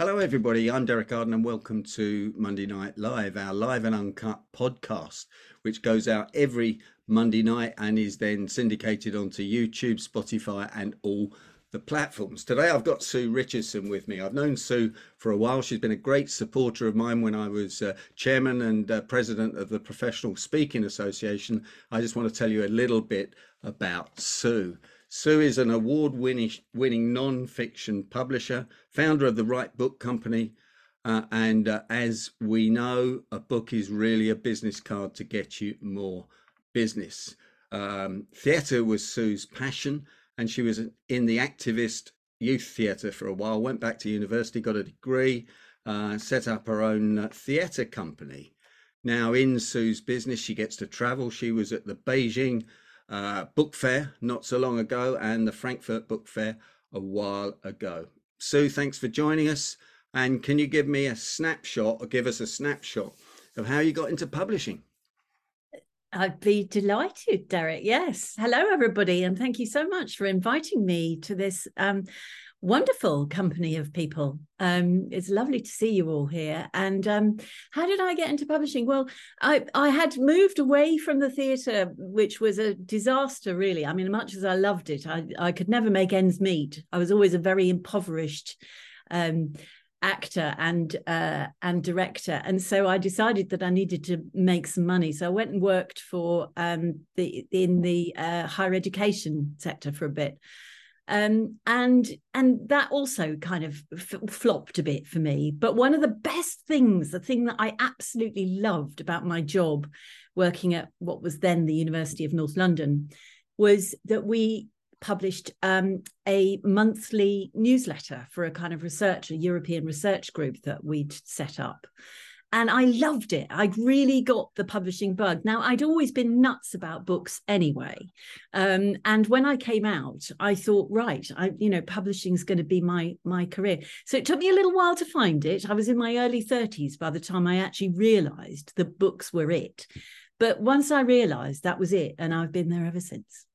Hello, everybody. I'm Derek Arden, and welcome to Monday Night Live, our live and uncut podcast, which goes out every Monday night and is then syndicated onto YouTube, Spotify, and all the platforms. Today, I've got Sue Richardson with me. I've known Sue for a while. She's been a great supporter of mine when I was uh, chairman and uh, president of the Professional Speaking Association. I just want to tell you a little bit about Sue. Sue is an award winning non fiction publisher, founder of the Right Book Company. Uh, and uh, as we know, a book is really a business card to get you more business. Um, theatre was Sue's passion, and she was in the activist youth theatre for a while, went back to university, got a degree, uh, set up her own uh, theatre company. Now, in Sue's business, she gets to travel. She was at the Beijing uh, book fair not so long ago and the Frankfurt Book Fair a while ago. Sue, thanks for joining us. And can you give me a snapshot or give us a snapshot of how you got into publishing? I'd be delighted, Derek. Yes. Hello, everybody. And thank you so much for inviting me to this um, wonderful company of people. Um, it's lovely to see you all here. And um, how did I get into publishing? Well, I, I had moved away from the theatre, which was a disaster, really. I mean, much as I loved it, I, I could never make ends meet. I was always a very impoverished um, actor and uh, and director, and so I decided that I needed to make some money. So I went and worked for um, the in the uh, higher education sector for a bit um, and and that also kind of f- flopped a bit for me. But one of the best things, the thing that I absolutely loved about my job, working at what was then the University of North London, was that we published um, a monthly newsletter for a kind of research, a European research group that we'd set up and I loved it. I really got the publishing bug. Now, I'd always been nuts about books anyway. Um, and when I came out, I thought, right, I, you know, publishing is going to be my my career. So it took me a little while to find it. I was in my early 30s by the time I actually realized the books were it. But once I realized that was it, and I've been there ever since.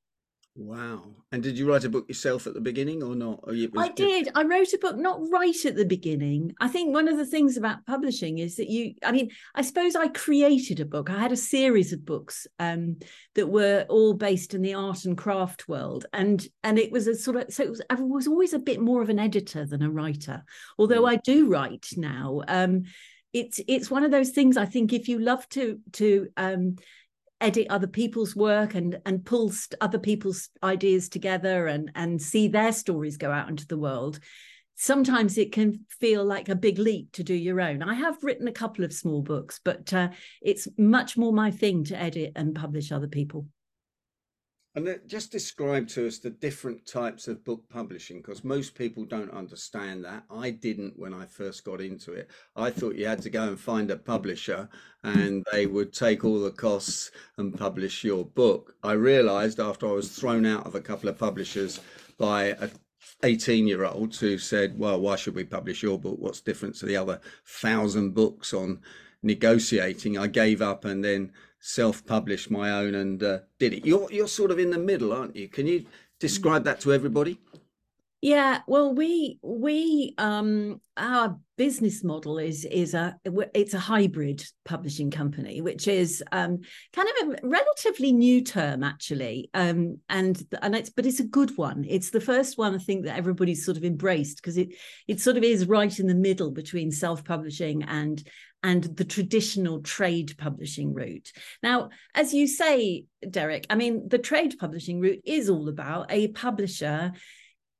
Wow. And did you write a book yourself at the beginning or not? Or was, I did. I wrote a book not right at the beginning. I think one of the things about publishing is that you, I mean, I suppose I created a book. I had a series of books um, that were all based in the art and craft world. And and it was a sort of, so it was, I was always a bit more of an editor than a writer, although mm. I do write now. Um, it's it's one of those things I think if you love to to um, edit other people's work and and pull st- other people's ideas together and and see their stories go out into the world sometimes it can feel like a big leap to do your own. I have written a couple of small books but uh, it's much more my thing to edit and publish other people and uh, just describe to us the different types of book publishing, because most people don't understand that. I didn't when I first got into it. I thought you had to go and find a publisher and they would take all the costs and publish your book. I realized after I was thrown out of a couple of publishers by a 18 year old who said, Well, why should we publish your book? What's different to the other thousand books on negotiating? I gave up and then self-published my own and uh, did it. You're you're sort of in the middle, aren't you? Can you describe that to everybody? Yeah, well, we we um our business model is is a it's a hybrid publishing company, which is um kind of a relatively new term actually, um and and it's but it's a good one. It's the first one I think that everybody's sort of embraced because it it sort of is right in the middle between self publishing and and the traditional trade publishing route. Now, as you say, Derek, I mean, the trade publishing route is all about a publisher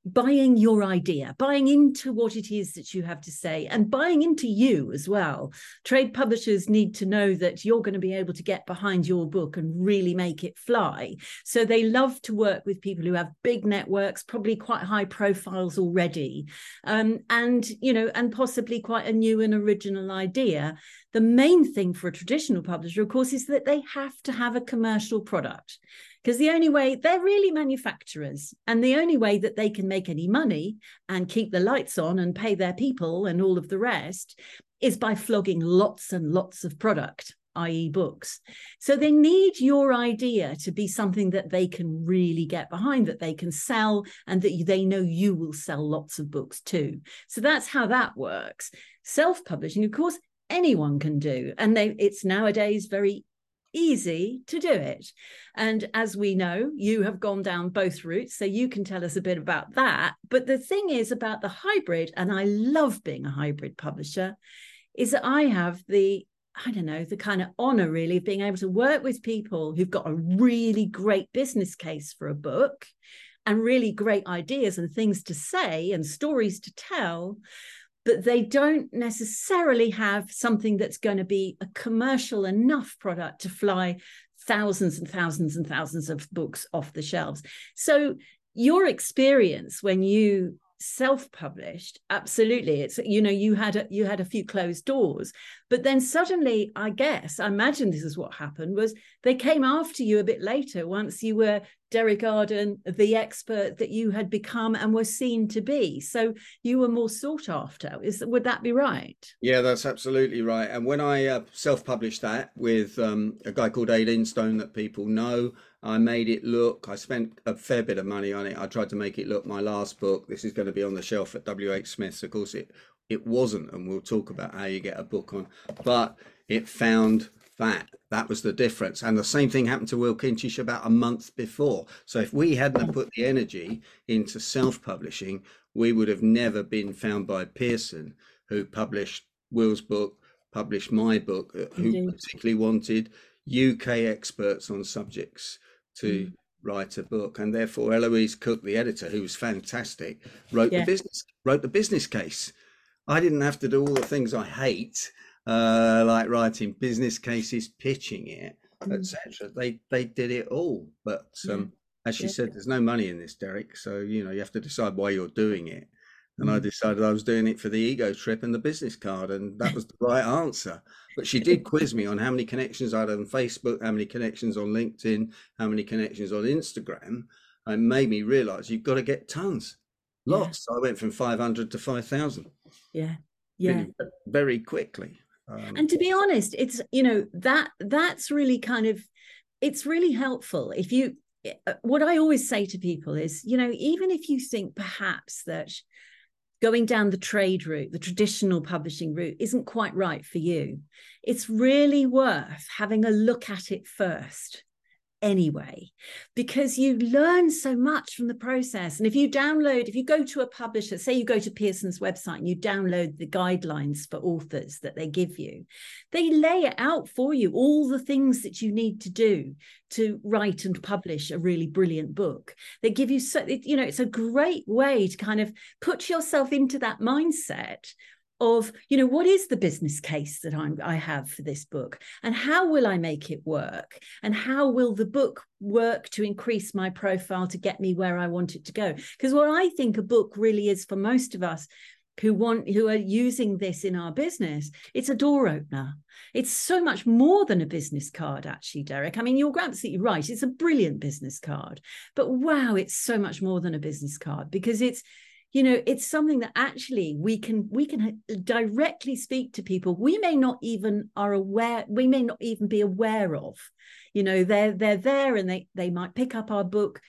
buying your idea, buying into what it is that you have to say, and buying into you as well. Trade publishers need to know that you're going to be able to get behind your book and really make it fly. So they love to work with people who have big networks, probably quite high profiles already, um, and you know, and possibly quite a new and original idea. The main thing for a traditional publisher, of course, is that they have to have a commercial product because the only way they're really manufacturers and the only way that they can make any money and keep the lights on and pay their people and all of the rest is by flogging lots and lots of product i.e., books. So they need your idea to be something that they can really get behind, that they can sell, and that they know you will sell lots of books too. So that's how that works. Self publishing, of course, anyone can do. And they, it's nowadays very easy to do it. And as we know, you have gone down both routes, so you can tell us a bit about that. But the thing is about the hybrid, and I love being a hybrid publisher, is that I have the I don't know, the kind of honor really of being able to work with people who've got a really great business case for a book and really great ideas and things to say and stories to tell but they don't necessarily have something that's going to be a commercial enough product to fly thousands and thousands and thousands of books off the shelves. So, your experience when you self-published absolutely it's you know you had a, you had a few closed doors but then suddenly i guess i imagine this is what happened was they came after you a bit later once you were derek arden the expert that you had become and were seen to be so you were more sought after is would that be right yeah that's absolutely right and when i uh, self-published that with um, a guy called Aileen stone that people know I made it look, I spent a fair bit of money on it. I tried to make it look my last book. This is going to be on the shelf at WH Smith's. Of course, it, it wasn't. And we'll talk about how you get a book on, but it found that. That was the difference. And the same thing happened to Will Kintish about a month before. So if we hadn't put the energy into self publishing, we would have never been found by Pearson, who published Will's book, published my book, uh, who Indeed. particularly wanted UK experts on subjects to mm. write a book, and therefore Eloise Cook, the editor, who was fantastic, wrote yeah. the business wrote the business case. I didn't have to do all the things I hate, uh, like writing business cases, pitching it, mm. etc. They they did it all, but um, as she yeah. said, there's no money in this, Derek. So you know you have to decide why you're doing it. And I mm. decided I was doing it for the ego trip and the business card, and that was the right answer. But she did quiz me on how many connections I had on Facebook, how many connections on LinkedIn, how many connections on Instagram, and made me realize you've got to get tons, lots. Yeah. I went from 500 to 5,000. Yeah. Yeah. very quickly. Um, and to be honest, it's, you know, that that's really kind of, it's really helpful if you, uh, what I always say to people is, you know, even if you think perhaps that, going down the trade route, the traditional publishing route, isn't quite right for you, it's really worth having a look at it first anyway because you learn so much from the process. And if you download if you go to a publisher say you go to pearson's website and you download the guidelines for authors that they give you they lay it out for you all the things that you need to do to write and publish a really brilliant book. They give you so you know it's a great way to kind of put yourself into that mindset of you know what is the business case that I'm, i have for this book? And how will i make it work? And how will the book work to increase my profile to get me where i want it to go? Because what i think a book really is for most of us who want who are using this in our business it's a door opener. It's so much more than a business card actually derek. I mean you're absolutely right. It's a brilliant business card. But wow it's so much more than a business card because it's you know it's something that actually we can we can directly speak to people we may not even are aware we may not even be aware of. You know they're they're there and they they might pick up our book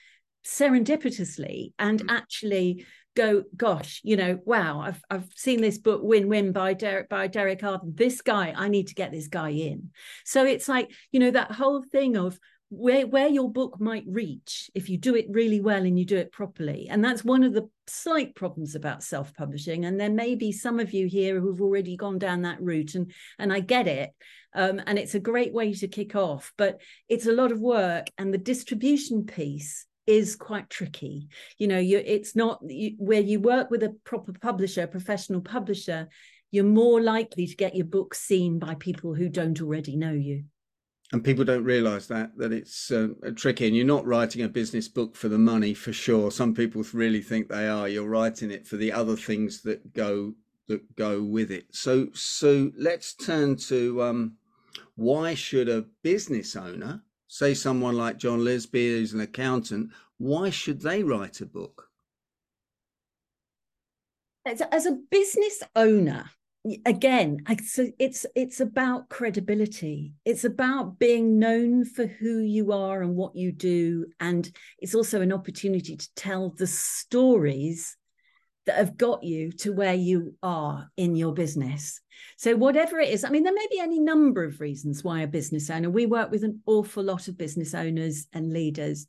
serendipitously and mm-hmm. actually go gosh you know wow i've i've seen this book win win by derek by derek arden. This guy i need to get this guy in. So it's like you know that whole thing of where where your book might reach if you do it really well and you do it properly. And that's one of the slight problems about self-publishing. And there may be some of you here who've already gone down that route and and i get it um, and it's a great way to kick off but it's a lot of work and the distribution piece is quite tricky. You know you it's not you, where you work with a proper publisher a professional publisher you're more likely to get your book seen by people who don't already know you and people don't realize that that it's uh, tricky. And you're not writing a business book for the money for sure. Some people really think they are. You're writing it for the other things that go that go with it. So so let's turn to um, why should a business owner say someone like john lisby who's an accountant why should they write a book? As a, as a business owner again it's it's it's about credibility. It's about being known for who you are and what you do. And it's also an opportunity to tell the stories that have got you to where you are in your business. So whatever it is i mean there may be any number of reasons why a business owner we work with an awful lot of business owners and leaders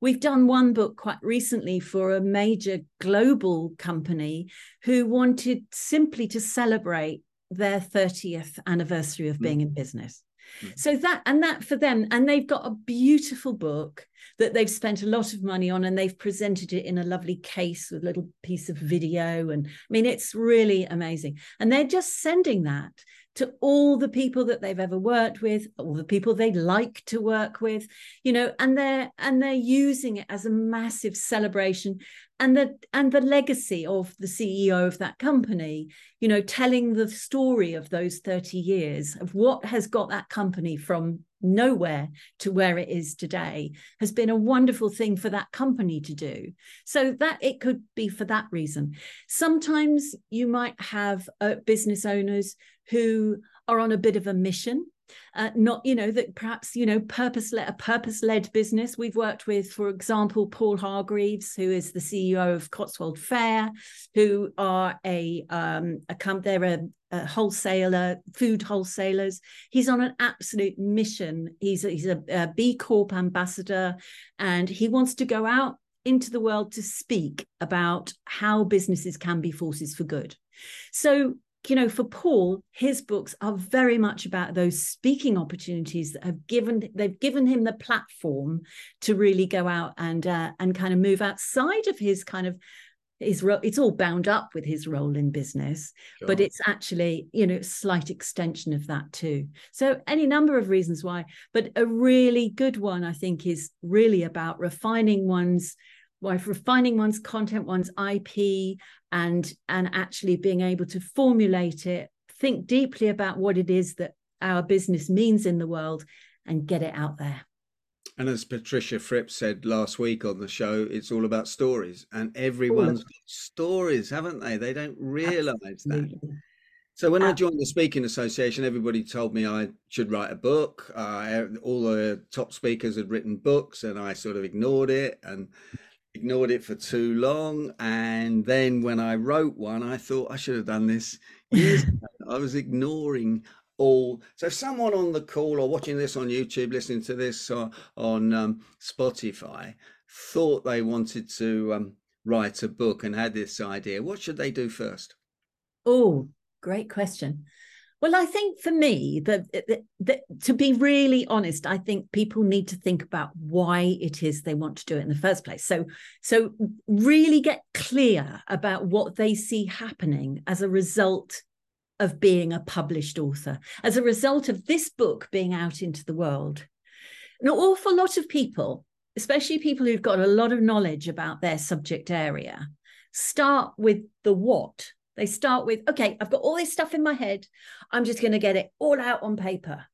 We've done one book quite recently for a major global company who wanted simply to celebrate their 30th anniversary of being mm. in business. Mm. So that and that for them, and they've got a beautiful book that they've spent a lot of money on, and they've presented it in a lovely case with a little piece of video. And I mean, it's really amazing. And they're just sending that to all the people that they've ever worked with all the people they'd like to work with you know and they're and they're using it as a massive celebration and the and the legacy of the CEO of that company you know telling the story of those 30 years of what has got that company from nowhere to where it is today has been a wonderful thing for that company to do. So that it could be for that reason. Sometimes you might have uh, business owners who are on a bit of a mission uh, not you know that perhaps you know purpose led a purpose led business. We've worked with for example paul hargreaves who is the ceo of Cotswold Fayre who are a um a comp they're a, a wholesaler food wholesalers. He's on an absolute mission. He's a, he's a, a b corp ambassador and he wants to go out into the world to speak about how businesses can be forces for good. So you know, for Paul, his books are very much about those speaking opportunities that have given they've given him the platform to really go out and uh, and kind of move outside of his kind of his role. It's all bound up with his role in business, sure. but it's actually you know slight extension of that too. So any number of reasons why, but a really good one I think is really about refining one's by refining one's content, one's IP, and and actually being able to formulate it, think deeply about what it is that our business means in the world, and get it out there. And as Patricia Fripp said last week on the show, it's all about stories, and everyone's got stories, haven't they? They don't realise that. So when I joined the Speaking Association, everybody told me I should write a book. Uh, all the top speakers had written books, and I sort of ignored it. And ignored it for too long. And then when I wrote one, I thought I should have done this years ago. I was ignoring all. So if someone on the call or watching this on YouTube, listening to this uh, on um, Spotify, thought they wanted to um, write a book and had this idea, what should they do first? Oh, great question. Well, I think for me, that, to be really honest, I think people need to think about why it is they want to do it in the first place. So, so really get clear about what they see happening as a result of being a published author, as a result of this book being out into the world. An awful lot of people, especially people who've got a lot of knowledge about their subject area, start with the what they start with, okay, I've got all this stuff in my head. I'm just going to get it all out on paper.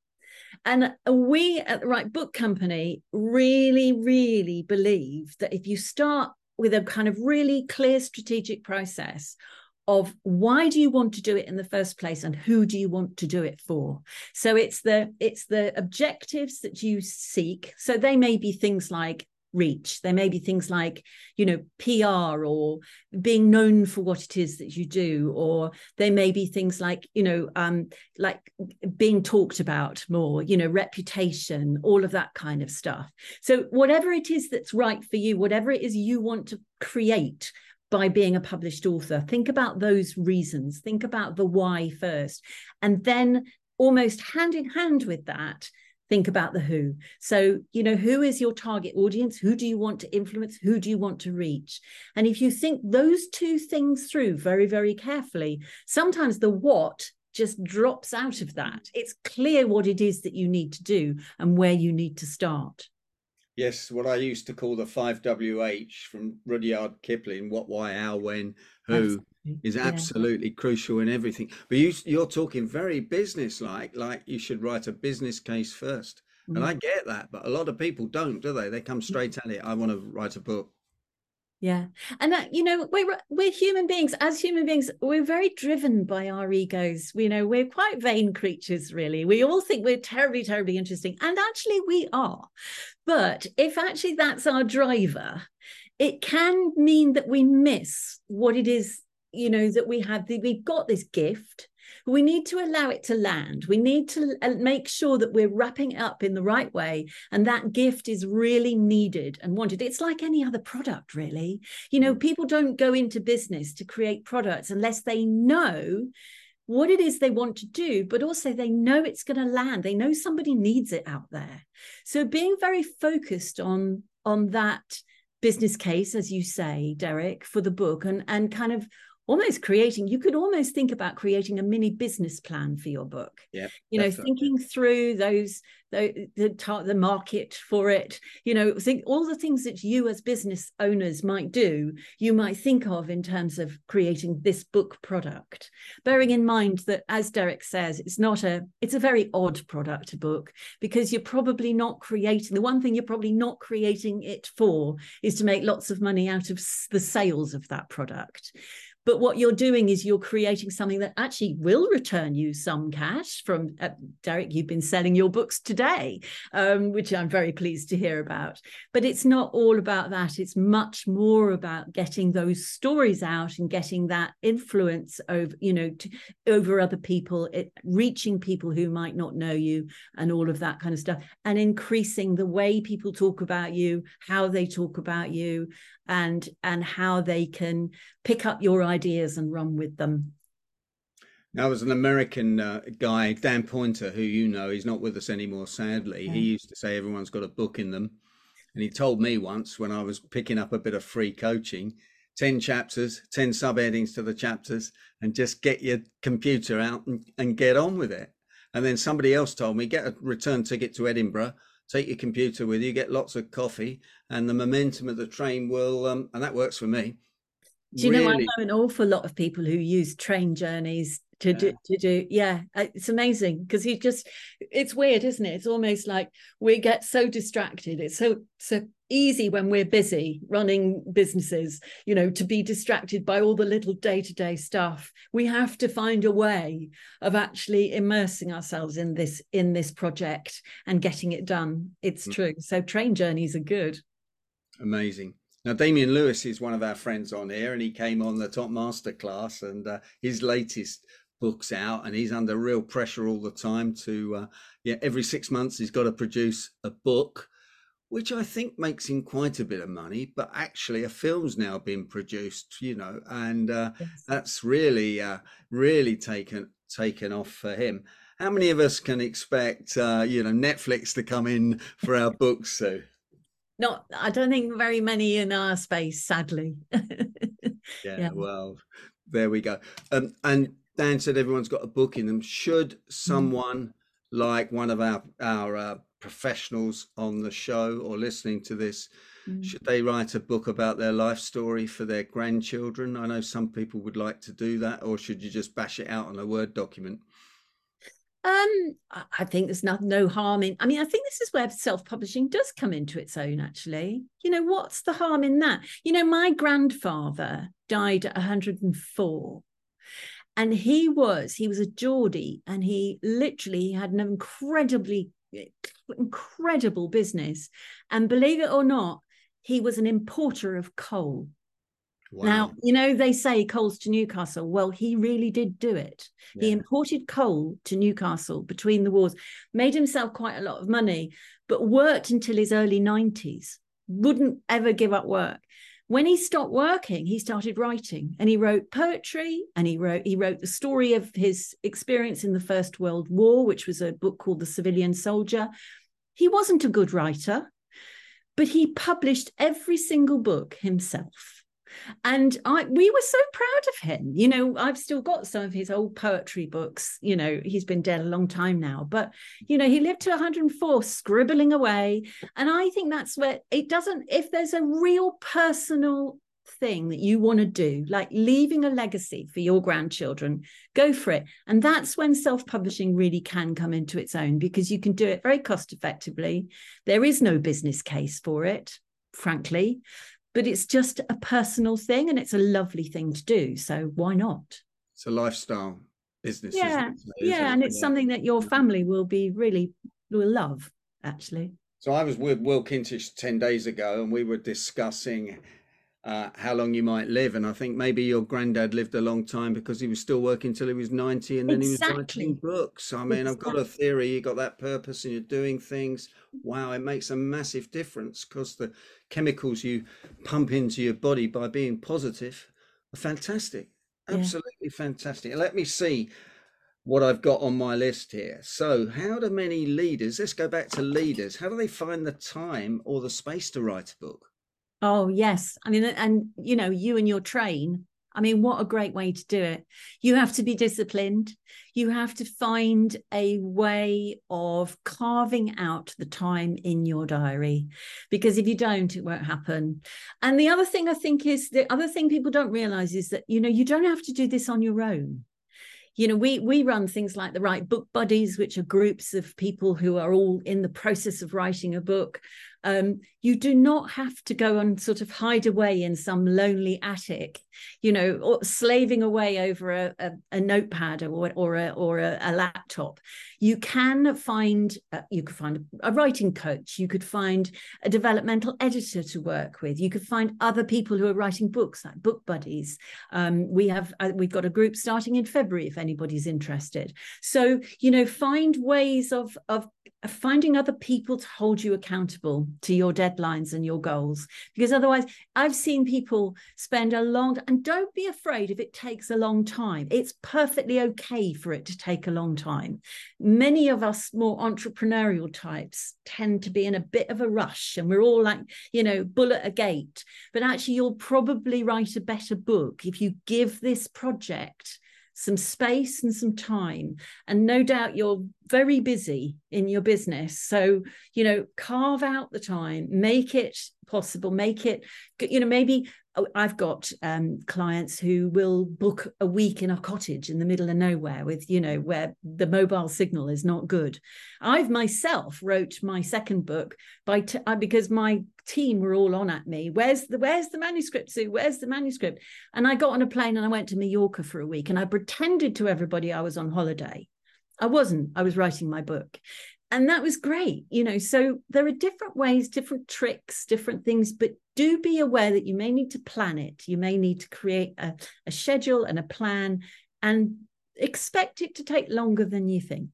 And we at the Right Book Company really, really believe that if you start with a kind of really clear strategic process of why do you want to do it in the first place and who do you want to do it for so it's the it's the objectives that you seek so they may be things like reach. There may be things like, you know, PR or being known for what it is that you do, or there may be things like, you know, um, like being talked about more, you know, reputation, all of that kind of stuff. So whatever it is that's right for you, whatever it is you want to create by being a published author, think about those reasons, think about the why first, and then almost hand in hand with that think about the who. So, you know, who is your target audience? Who do you want to influence? Who do you want to reach? And if you think those two things through very, very carefully, sometimes the what just drops out of that. It's clear what it is that you need to do and where you need to start. Yes, what I used to call the five WH from Rudyard Kipling what, why, how, when, who is absolutely yeah. crucial in everything. But you, you're talking very business like, like you should write a business case first. Mm. And I get that, but a lot of people don't, do they? They come straight at it. I want to write a book. yeah and that you know we're we're human beings as human beings we're very driven by our egos you know we're quite vain creatures really we all think we're terribly terribly interesting and actually we are but if actually that's our driver it can mean that we miss what it is you know that we have the, we've got this gift we need to allow it to land. We need to uh, make sure that we're wrapping it up in the right way. And that gift is really needed and wanted. It's like any other product, really. You know, mm. people don't go into business to create products unless they know what it is they want to do, but also they know it's going to land. They know somebody needs it out there. So being very focused on on that business case, as you say, Derek, for the book, and and kind of almost creating you could almost think about creating a mini business plan for your book. Yeah you know thinking through those the the, the market for it. You know think all the things that you as business owners might do you might think of in terms of creating this book product. Bearing in mind that as derek says it's not a it's a very odd product a book because you're probably not creating the one thing you're probably not creating it for is to make lots of money out of the sales of that product but what you're doing is you're creating something that actually will return you some cash from uh, derek you've been selling your books today um, which i'm very pleased to hear about. But it's not all about that. It's much more about getting those stories out and getting that influence over you know to, over other people it, reaching people who might not know you and all of that kind of stuff and increasing the way people talk about you how they talk about you and and how they can pick up your ideas and run with them now, was an American uh, guy, Dan Poynter, who you know, he's not with us anymore, sadly. Yeah. He used to say everyone's got a book in them. And he told me once when I was picking up a bit of free coaching 10 chapters, 10 subheadings to the chapters, and just get your computer out and, and get on with it. And then somebody else told me get a return ticket to Edinburgh take your computer with you, get lots of coffee, and the momentum of the train will, um, and that works for me. Do you really... know I know an awful lot of people who use train journeys to yeah. do to do yeah uh, it's amazing because he just it's weird isn't it it's almost like we get so distracted it's so so easy when we're busy running businesses you know to be distracted by all the little day-to-day stuff we have to find a way of actually immersing ourselves in this in this project and getting it done it's mm. true so train journeys are good amazing now, Damien Lewis is one of our friends on here, and he came on the Top Master class, and uh, his latest books out, and he's under real pressure all the time. To uh, yeah, every six months he's got to produce a book, which I think makes him quite a bit of money. But actually, a film's now been produced, you know, and uh, yes. that's really, uh, really taken taken off for him. How many of us can expect, uh, you know, Netflix to come in for our books? So, not, I don't think very many in our space, sadly. yeah, yeah, well, there we go. Um, and Dan said everyone's got a book in them. Should mm. someone like one of our our uh, professionals on the show or listening to this mm. should they write a book about their life story for their grandchildren i know some people would like to do that or should you just bash it out on a word document um, I think there's no, no harm in. I mean, I think this is where self-publishing does come into its own. Actually, you know, what's the harm in that? You know, my grandfather died at 104, and he was he was a Geordie, and he literally had an incredibly incredible business, and believe it or not, he was an importer of coal. Wow. Now, you know, they say coals to Newcastle. Well, he really did do it. Yeah. He imported coal to Newcastle between the wars, made himself quite a lot of money, but worked until his early 90s, wouldn't ever give up work when he stopped working he started writing and he wrote poetry and he wrote he wrote the story of his experience in the first world war which was a book called the civilian soldier. He wasn't a good writer but he published every single book himself and I we were so proud of him. You know, I've still got some of his old poetry books. You know, he's been dead a long time now, but you know, he lived to 104 scribbling away. And I think that's where it doesn't, if there's a real personal thing that you want to do, like leaving a legacy for your grandchildren, go for it. And that's when self publishing really can come into its own because you can do it very cost effectively. There is no business case for it, frankly but it's just a personal thing and it's a lovely thing to do. So why not? It's a lifestyle business. Yeah. It? yeah. And it's something that your family will be really will love, actually. So I was with Will Kintish 10 days ago and we were discussing uh, how long you might live. And I think maybe your granddad lived a long time because he was still working till he was 90 and then exactly. he was writing books. I mean, exactly. I've got a theory, you got that purpose and you're doing things. Wow, it makes a massive difference because the chemicals you pump into your body by being positive are fantastic. Absolutely yeah. fantastic. Let me see what I've got on my list here. So, how do many leaders, let's go back to leaders, how do they find the time or the space to write a book? Oh, yes. I mean, and you know, you and your train. I mean, what a great way to do it. You have to be disciplined. You have to find a way of carving out the time in your diary because if you don't, it won't happen. And the other thing I think is the other thing people don't realize is that, you know, you don't have to do this on your own you know we we run things like the right book buddies which are groups of people who are all in the process of writing a book um, you do not have to go and sort of hide away in some lonely attic, you know, or slaving away over a, a, a notepad or, or, a, or a, a laptop. You can find, uh, you could find a writing coach, you could find a developmental editor to work with, you could find other people who are writing books like book buddies. Um, we have, uh, we've got a group starting in February if anybody's interested. So, you know, find ways of, of finding other people to hold you accountable to your deadlines and your goals. Because otherwise i've seen people spend a long and don't be afraid if it takes a long time. It's perfectly okay for it to take a long time. Many of us more entrepreneurial types tend to be in a bit of a rush and we're all like you know bull at a gate. But actually you'll probably write a better book if you give this project some space and some time. And no doubt you're very busy in your business. So, you know, carve out the time, make it possible, make it, you know, maybe I've got um, clients who will book a week in a cottage in the middle of nowhere with, you know, where the mobile signal is not good. I've myself wrote my second book by t- uh, because my team were all on at me. Where's the where's the manuscript, Sue? Where's the manuscript? And I got on a plane and I went to Mallorca for a week and I pretended to everybody I was on holiday. I wasn't. I was writing my book. And that was great, you know. So there are different ways, different tricks, different things, but do be aware that you may need to plan it. You may need to create a, a schedule and a plan and expect it to take longer than you think.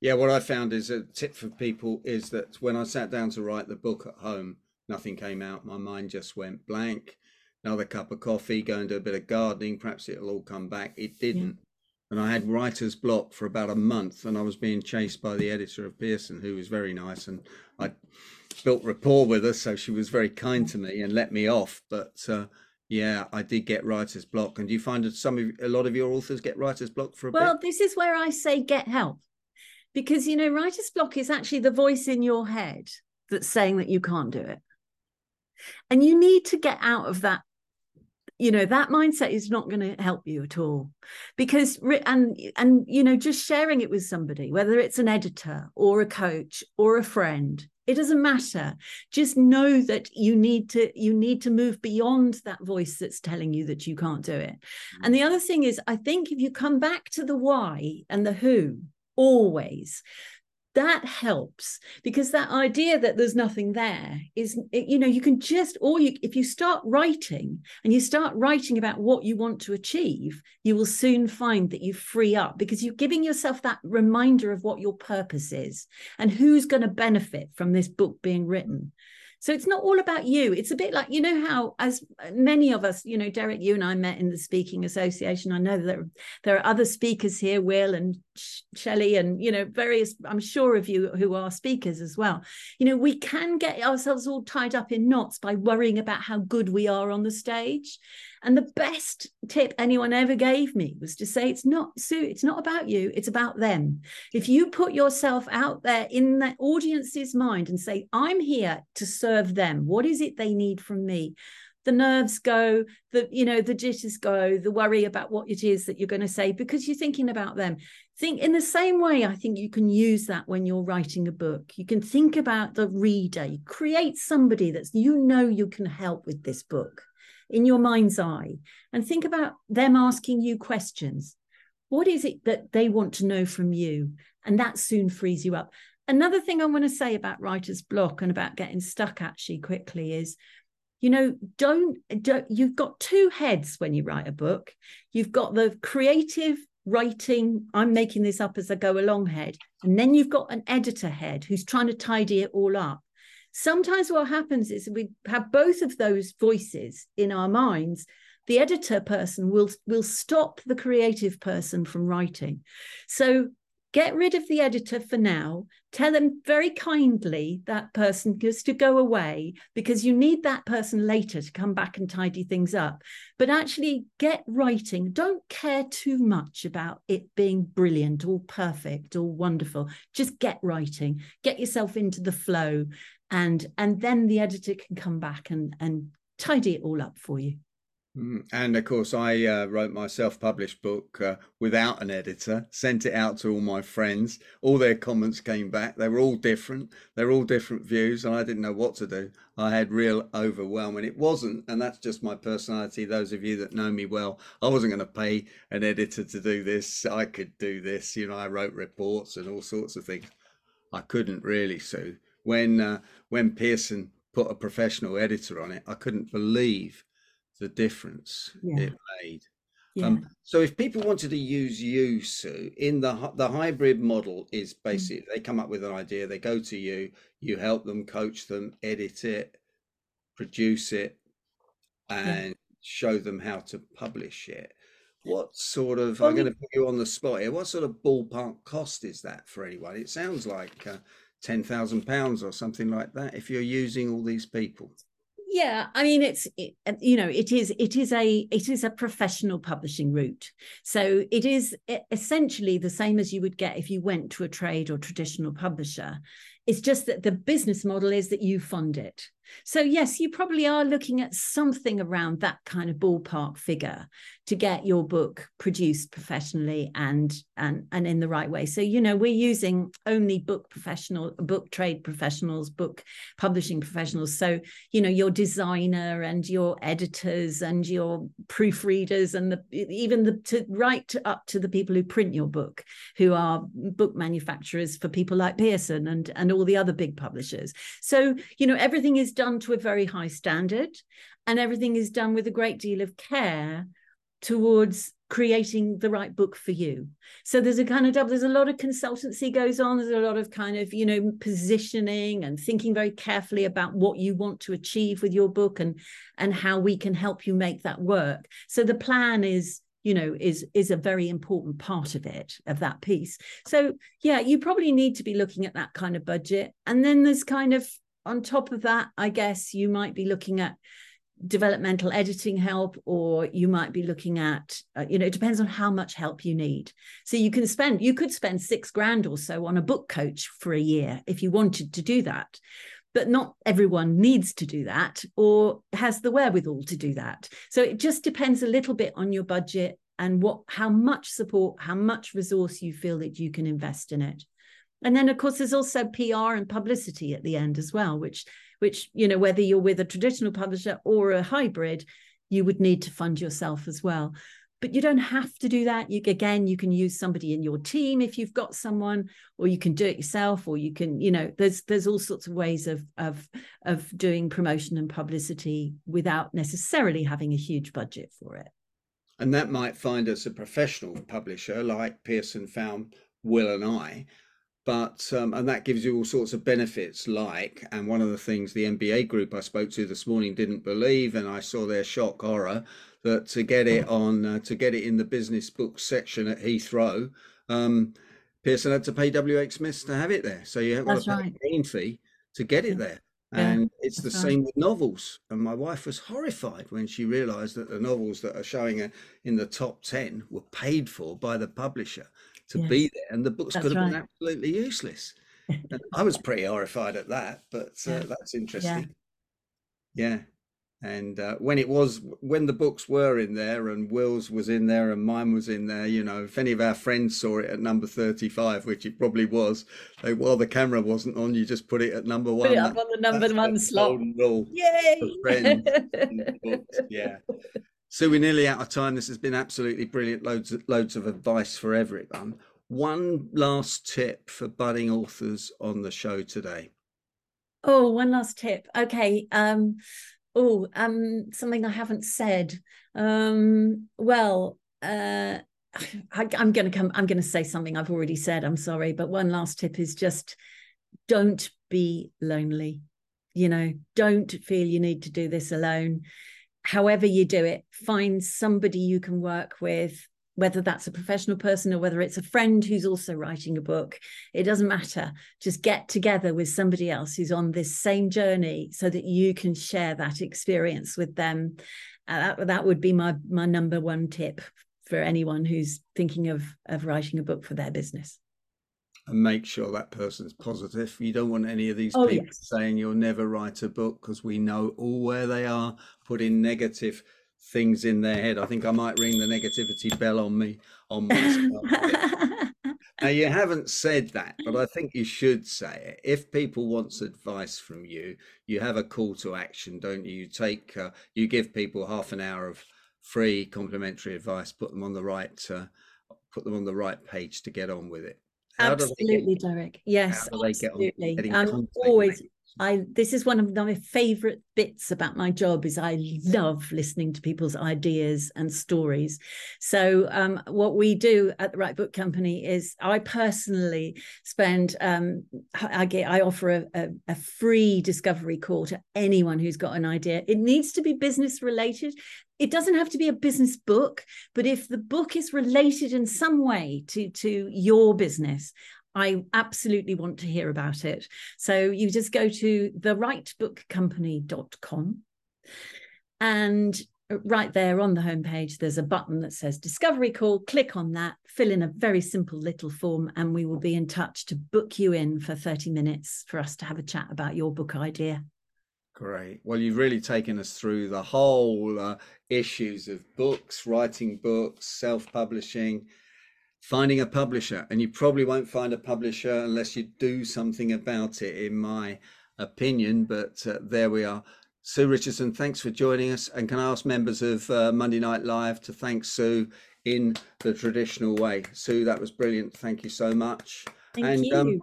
Yeah, what I found is a tip for people is that when I sat down to write the book at home, nothing came out. My mind just went blank. Another cup of coffee, go and do a bit of gardening. Perhaps it'll all come back. It didn't. And I had writer's block for about a month, and I was being chased by the editor of Pearson, who was very nice. And I built rapport with her, so she was very kind to me and let me off. But uh, yeah, I did get writer's block. And do you find that some of a lot of your authors get writer's block for a well, bit? this is where I say get help because you know writer's block is actually the voice in your head that's saying that you can't do it and you need to get out of that you know that mindset is not going to help you at all. Because and and you know just sharing it with somebody whether it's an editor or a coach or a friend it doesn't matter. Just know that you need to you need to move beyond that voice that's telling you that you can't do it. And the mm. other thing is i think if you come back to the why and the who always that helps because that idea that there's nothing there is you know you can just or you if you start writing and you start writing about what you want to achieve you will soon find that you free up because you're giving yourself that reminder of what your purpose is and who's going to benefit from this book being written so it's not all about you. It's a bit like, you know, how as many of us, you know, Derek, you and I met in the Speaking Association. I know that there are other speakers here, Will and Shelley, and, you know, various, I'm sure of you who are speakers as well. You know, we can get ourselves all tied up in knots by worrying about how good we are on the stage. And the best tip anyone ever gave me was to say, it's not, Sue, it's not about you, it's about them. If you put yourself out there in the audience's mind and say, I'm here to serve them, what is it they need from me? the nerves go, the you know the jitters go, the worry about what it is that you're going to say because you're thinking about them. Think in the same way. I think you can use that when you're writing a book. You can think about the reader. You create somebody that's you know you can help with this book in your mind's eye, and think about them asking you questions. What is it that they want to know from you? And that soon frees you up. Another thing I want to say about writer's block and about getting stuck actually quickly is you know don't, don't you've got two heads when you write a book you've got the creative writing i'm making this up as i go along head and then you've got an editor head who's trying to tidy it all up sometimes what happens is we have both of those voices in our minds. The editor person will will stop the creative person from writing. So get rid of the editor for now. Tell them very kindly that person just to go away because you need that person later to come back and tidy things up. But actually get writing. Don't care too much about it being brilliant or perfect or wonderful. Just get writing. Get yourself into the flow and and then the editor can come back and and tidy it all up for you Mm, and of course, I uh, wrote my self published book uh, without an editor, sent it out to all my friends. All their comments came back. They were all different. They're all different views, and I didn't know what to do. I had real overwhelm, and it wasn't, and that's just my personality. Those of you that know me well, I wasn't going to pay an editor to do this. I could do this. You know, I wrote reports and all sorts of things. I couldn't really, Sue. When, uh, when Pearson put a professional editor on it, I couldn't believe the difference yeah. it made. Yeah. Um, so if people wanted to use you, Sue, in the the hybrid model is mm. basically mm. they come up with an idea, they go to you, you help them, coach them, edit it, produce it, and yeah. show them how to publish it. What sort of? Well, I'm going to put you on the spot here. What sort of ballpark cost is that for anyone? It sounds like uh, ten thousand pounds or something like that. If you're using all these people? Yeah i mean it's it, uh, you know it is it is a it is a professional publishing route. So it is essentially the same as you would get if you went to a trade or traditional publisher. It's just that the business model is that you fund it so, yes, you probably are looking at something around that kind of ballpark figure to get your book produced professionally and and and in the right way. So, you know, we're using only book professional, book trade professionals, book publishing professionals. So, you know, your designer and your editors and your proofreaders and the even the to right up to the people who print your book, who are book manufacturers for people like Pearson and and all the other big publishers. So, you know, everything is done to a very high standard and everything is done with a great deal of care towards creating the right book for you. So there's a kind of double there's a lot of consultancy goes on there's a lot of kind of you know positioning and thinking very carefully about what you want to achieve with your book and and how we can help you make that work. So the plan is you know is is a very important part of it of that piece. So yeah you probably need to be looking at that kind of budget. And then there's kind of on top of that, I guess you might be looking at developmental editing help or you might be looking at uh, you know it depends on how much help you need. So you can spend you could spend 6 grand or so on a book coach for a year if you wanted to do that. But not everyone needs to do that or has the wherewithal to do that. So it just depends a little bit on your budget and what how much support how much resource you feel that you can invest in it and then of course there's also pr and publicity at the end as well which which you know whether you're with a traditional publisher or a hybrid you would need to fund yourself as well. But you don't have to do that. You again you can use somebody in your team if you've got someone or you can do it yourself or you can you know there's there's all sorts of ways of of of doing promotion and publicity without necessarily having a huge budget for it. And that might find us a professional publisher like pearson found will and i but um, and that gives you all sorts of benefits like and one of the things the mba group i spoke to this morning didn't believe and i saw their shock horror that to get it on uh, to get it in the business book section at heathrow um, pearson had to pay wh smith to have it there. So you have got to pay right. a fee to get it there. And yeah, it's the same with novels. And my wife was horrified when she realized that the novels that are showing in the top 10 were paid for by the publisher to yeah. be there, and the books could have right. been absolutely useless. I was pretty horrified at that, but uh, that's interesting. Yeah. And uh, when it was, when the books were in there and Will's was in there and mine was in there, you know, if any of our friends saw it at number 35, which it probably was, they, while the camera wasn't on, you just put it at number one. Put it up on the number one slot. Rule Yay! yeah. So we're nearly out of time. This has been absolutely brilliant. Loads of, loads of advice for everyone. One last tip for budding authors on the show today. Oh, one last tip. Okay. Um, oh, um, something I haven't said. Um, well, uh, I, I'm going to come. I'm going to say something I've already said. I'm sorry, but one last tip is just don't be lonely. You know, don't feel you need to do this alone. However you do it, find somebody you can work with whether that's a professional person or whether it's a friend who's also writing a book, it doesn't matter. Just get together with somebody else who's on this same journey so that you can share that experience with them. Uh, that, that would be my my number one tip for anyone who's thinking of of writing a book for their business. And make sure that person's positive. You don't want any of these oh, people yes. saying you'll never write a book because we know all where they are, putting negative things in their head. I think I might ring the negativity bell on me on my now you haven't said that, but I think you should say it. If people wants advice from you, you have a call to action, don't you? You take, uh, you give people half an hour of free complimentary advice, put them on the right, uh, put them on the right page to get on with it. How absolutely, Derek. Yes, absolutely. I'm always I this is one of my favorite bits about my job is I love listening to people's ideas and stories. So um, what we do at the Right Book Company is I personally spend um, I get I offer a, a, a free discovery call to anyone who's got an idea. It needs to be business related it doesn't have to be a business book but if the book is related in some way to to your business I absolutely want to hear about it. So you just go to therightbookcompany.com and right there on the homepage, there's a button that says Discovery Call. Click on that, fill in a very simple little form, and we will be in touch to book you in for 30 minutes for us to have a chat about your book idea. Great. Well, you've really taken us through the whole uh, issues of books, writing books, self publishing finding a publisher and you probably won't find a publisher unless you do something about it in my opinion but uh, there we are. Sue richardson thanks for joining us and can i ask members of uh, monday night live to thank sue in the traditional way. Sue that was brilliant. Thank you so much. Thank and you. Um,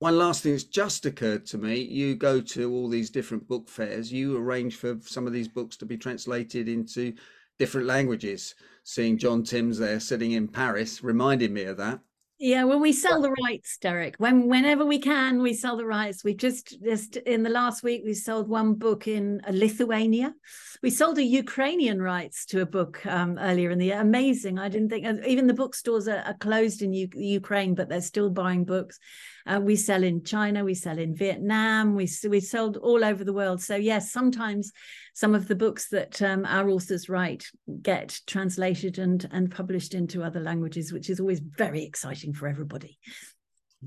one last thing has just occurred to me. You go to all these different book fairs. You arrange for some of these books to be translated into different languages. Seeing John Timms there sitting in Paris reminded me of that. Yeah, well, we sell the rights, Derek. When whenever we can, we sell the rights. We just just in the last week we sold one book in Lithuania. We sold a Ukrainian rights to a book um, earlier in the year. Amazing! I didn't think even the bookstores are, are closed in U- Ukraine, but they're still buying books. Uh, we sell in China, we sell in Vietnam, we we sold all over the world. So yes, sometimes some of the books that um, our authors write get translated and and published into other languages, which is always very exciting for everybody.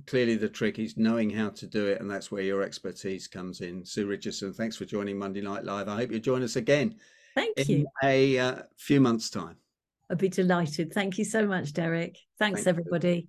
Clearly, the trick is knowing how to do it, and that's where your expertise comes in. Sue Richardson, thanks for joining Monday Night Live. I hope you join us again. Thank in you. A uh, few months' time. I'd be delighted. Thank you so much, Derek. Thanks, Thank everybody. You.